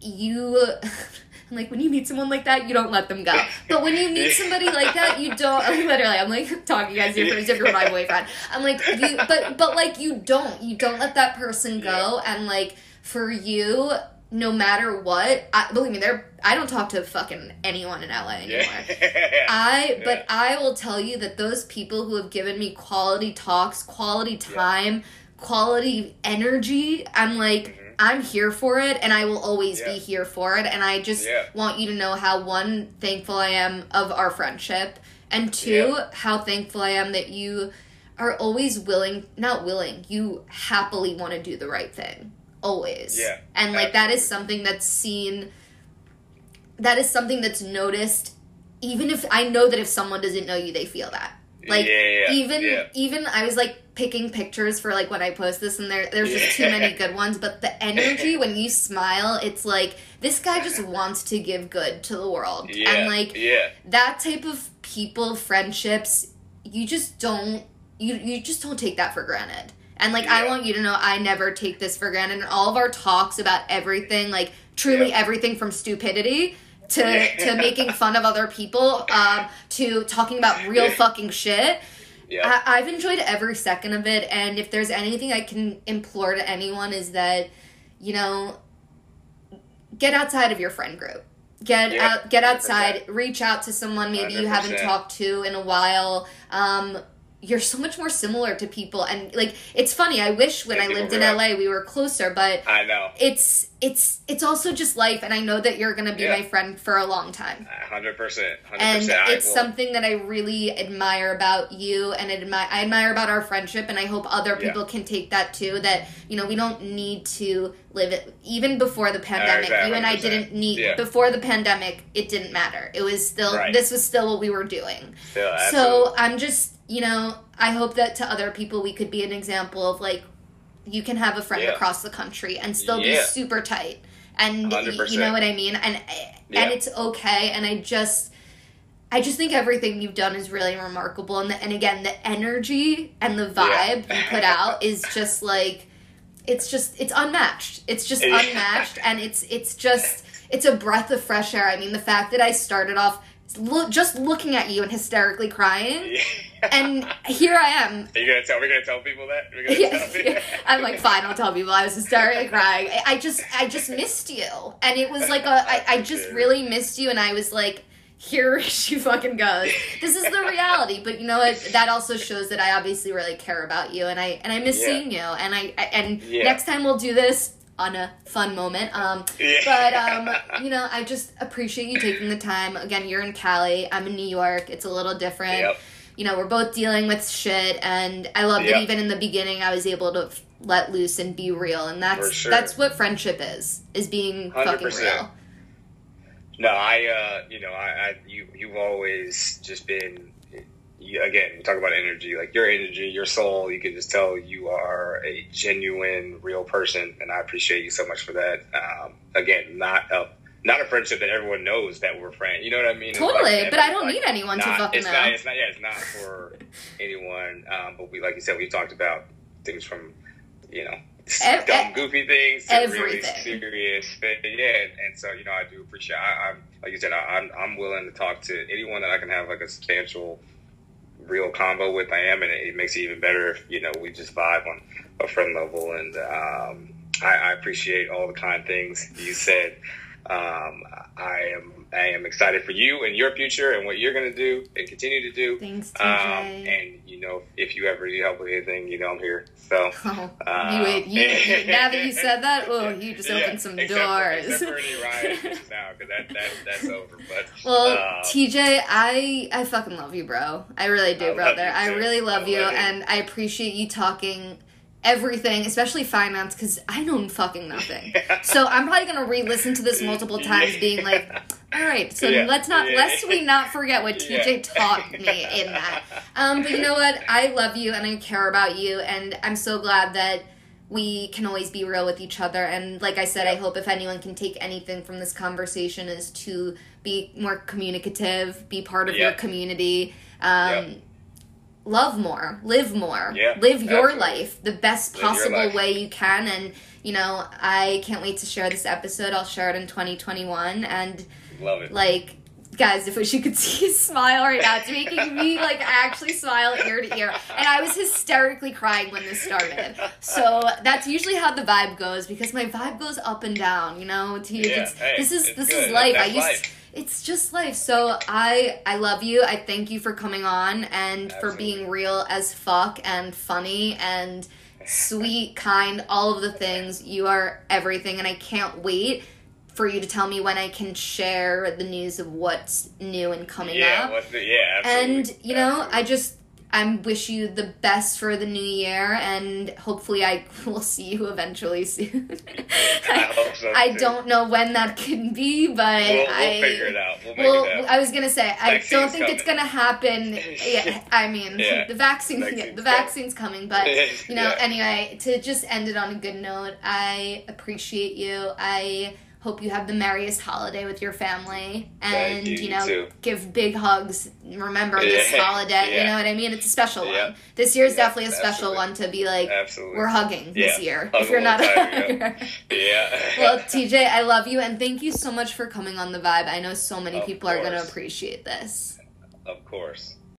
you like when you meet someone like that, you don't let them go. But when you meet somebody like that, you don't. Literally, I'm like talking as if, you're my boyfriend. I'm like, you, but but like you don't. You don't let that person go. And like for you, no matter what, I, believe me, there. I don't talk to fucking anyone in LA anymore. Yeah. I, but I will tell you that those people who have given me quality talks, quality time, yeah. quality energy, I'm like. Mm-hmm I'm here for it and I will always yeah. be here for it. And I just yeah. want you to know how one, thankful I am of our friendship, and two, yeah. how thankful I am that you are always willing, not willing, you happily want to do the right thing. Always. Yeah. And like absolutely. that is something that's seen, that is something that's noticed, even if I know that if someone doesn't know you, they feel that. Like even even I was like picking pictures for like when I post this, and there there's just too many good ones. But the energy when you smile, it's like this guy just wants to give good to the world, yeah, and like yeah. that type of people, friendships, you just don't you you just don't take that for granted. And like yeah. I want you to know, I never take this for granted. And all of our talks about everything, like truly everything from stupidity to to making fun of other people, um, to talking about real fucking shit yeah. I, have enjoyed every second of it, and if there's anything I can implore to anyone is that, you know, get outside of your friend group. Get yeah, out, get outside. 100%. Reach out to someone maybe 100%. you haven't talked to in a while. Um, you're so much more similar to people, and like it's funny. I wish when yeah, I lived in LA we were closer, but I know it's it's it's also just life and i know that you're gonna be Yeah. my friend for a long time Hundred percent, hundred and percent. it's something that i really admire about you and admire i admire about our friendship and i hope other Yeah. people can take that too that you know we don't need to live it even before the pandemic Exactly, you and i didn't need Yeah. before the pandemic it didn't matter it was still Right. this was still what we were doing Yeah, so. I'm just, you know, I hope that to other people we could be an example of like you can have a friend Yeah. across the country and still be super tight. And you 100%. know what I mean? And Yeah. and it's okay and I just I just think everything you've done is really remarkable and the, and again the energy and the vibe Yeah. you put out is just like it's just it's unmatched. It's just unmatched and it's it's just it's a breath of fresh air. I mean, the fact that I started off look, just looking at you and hysterically crying and here I am. Are you gonna tell? We're gonna tell people that. We're gonna tell Yeah, people? I'm like, fine, I'll tell people I was hysterically crying. I, I just, I just missed you, and it was like a, I, I just really missed you, and I was like, here she fucking goes. This is the reality, but you know what? That also shows that I obviously really care about you, and I, and I miss Yeah. seeing you, and I, I and Yeah. next time we'll do this on a fun moment. Um, Yeah. but um, you know, I just appreciate you taking the time. Again, you're in Cali. I'm in New York. It's a little different Yep. you know, we're both dealing with shit, and I love Yeah. that even in the beginning, I was able to f- let loose and be real, and that's sure. that's what friendship is is being fucking 100%. real. No, I, uh, you know, I, I, you, you've always just been, again, we talk about energy, like your energy, your soul. You can just tell you are a genuine, real person, and I appreciate you so much for that. Um, again, not a, not a friendship that everyone knows that we're friends. You know what I mean? It's like- Totally, but I don't like need anyone to not- fucking it's know. Not, it's not, yeah, it's not for anyone. Um, but we, like you said, we talked about things from, you know, Ev- dumb, goofy things to really serious. Yeah, and, and so you know, I do appreciate. I, I'm like you said, I, I'm I'm willing to talk to anyone that I can have like a substantial, real combo with. I am, and it, it makes it even better if you know we just vibe on a friend level. And um, I, I appreciate all the kind things you said. Um, I am I am excited for you and your future and what you're going to do and continue to do. Thanks, Um, TJ. and you know, if you ever need help with anything, you know I'm here. So. oh, uh, you, you, you, now that you said that, oh, you just Yeah, opened some except For, doors. except for any issues now, because that, that, that's over. But Well, uh, TJ, I I fucking love you, bro. I really do, I brother. I really love I you, love you. and I appreciate you talking everything, especially finance, because I know fucking nothing. So I'm probably gonna re-listen to this multiple times, being like, "All right, so Yeah. let's not Yeah. let's we not forget what TJ Yeah. taught me in that." Um, but you know what? I love you and I care about you, and I'm so glad that we can always be real with each other. And like I said, I hope if anyone can take anything from this conversation is to be more communicative, be part of your community. Um, Yeah. Love more, live more, Yeah, live your absolutely. life the best possible life. way you can. And you know, I can't wait to share this episode. I'll share it in 2021, and love it. like guys if you could see his smile right now it's making me like actually smile ear to ear. And i was hysterically crying when this started. So that's usually how the vibe goes because my vibe goes up and down you know to Yeah, it's, hey, this is this good. is life. i That's used life. it's just life. So i i love you. I thank you for coming on and for being real as fuck and funny and sweet kind all of the things. You are everything and i can't wait for you to tell me when I can share the news of what's new and coming yeah, up. what's the, yeah, absolutely. And you know, Absolutely. I just I wish you the best for the new year, and hopefully I will see you eventually soon. I hope so, I don't know when that can be, but we'll, we'll I figure it out. We'll make well, it happen. I was gonna say I don't think it's gonna happen. Yeah, I mean Yeah. the vaccine, Vaccine's the coming. vaccine's coming, but you know. Yeah. Anyway, to just end it on a good note, I appreciate you. I hope you have the merriest holiday with your family, and you, you, know, too. give big hugs. Remember this Yeah. holiday. You know what I mean? It's a special Yeah. one. This year's Yeah, definitely a special absolutely. one to be like. absolutely. We're hugging this year. Hug if you're not a hugger. yeah. well, TJ, I love you and thank you so much for coming on the vibe. I know so many Of people are going to appreciate this. of course.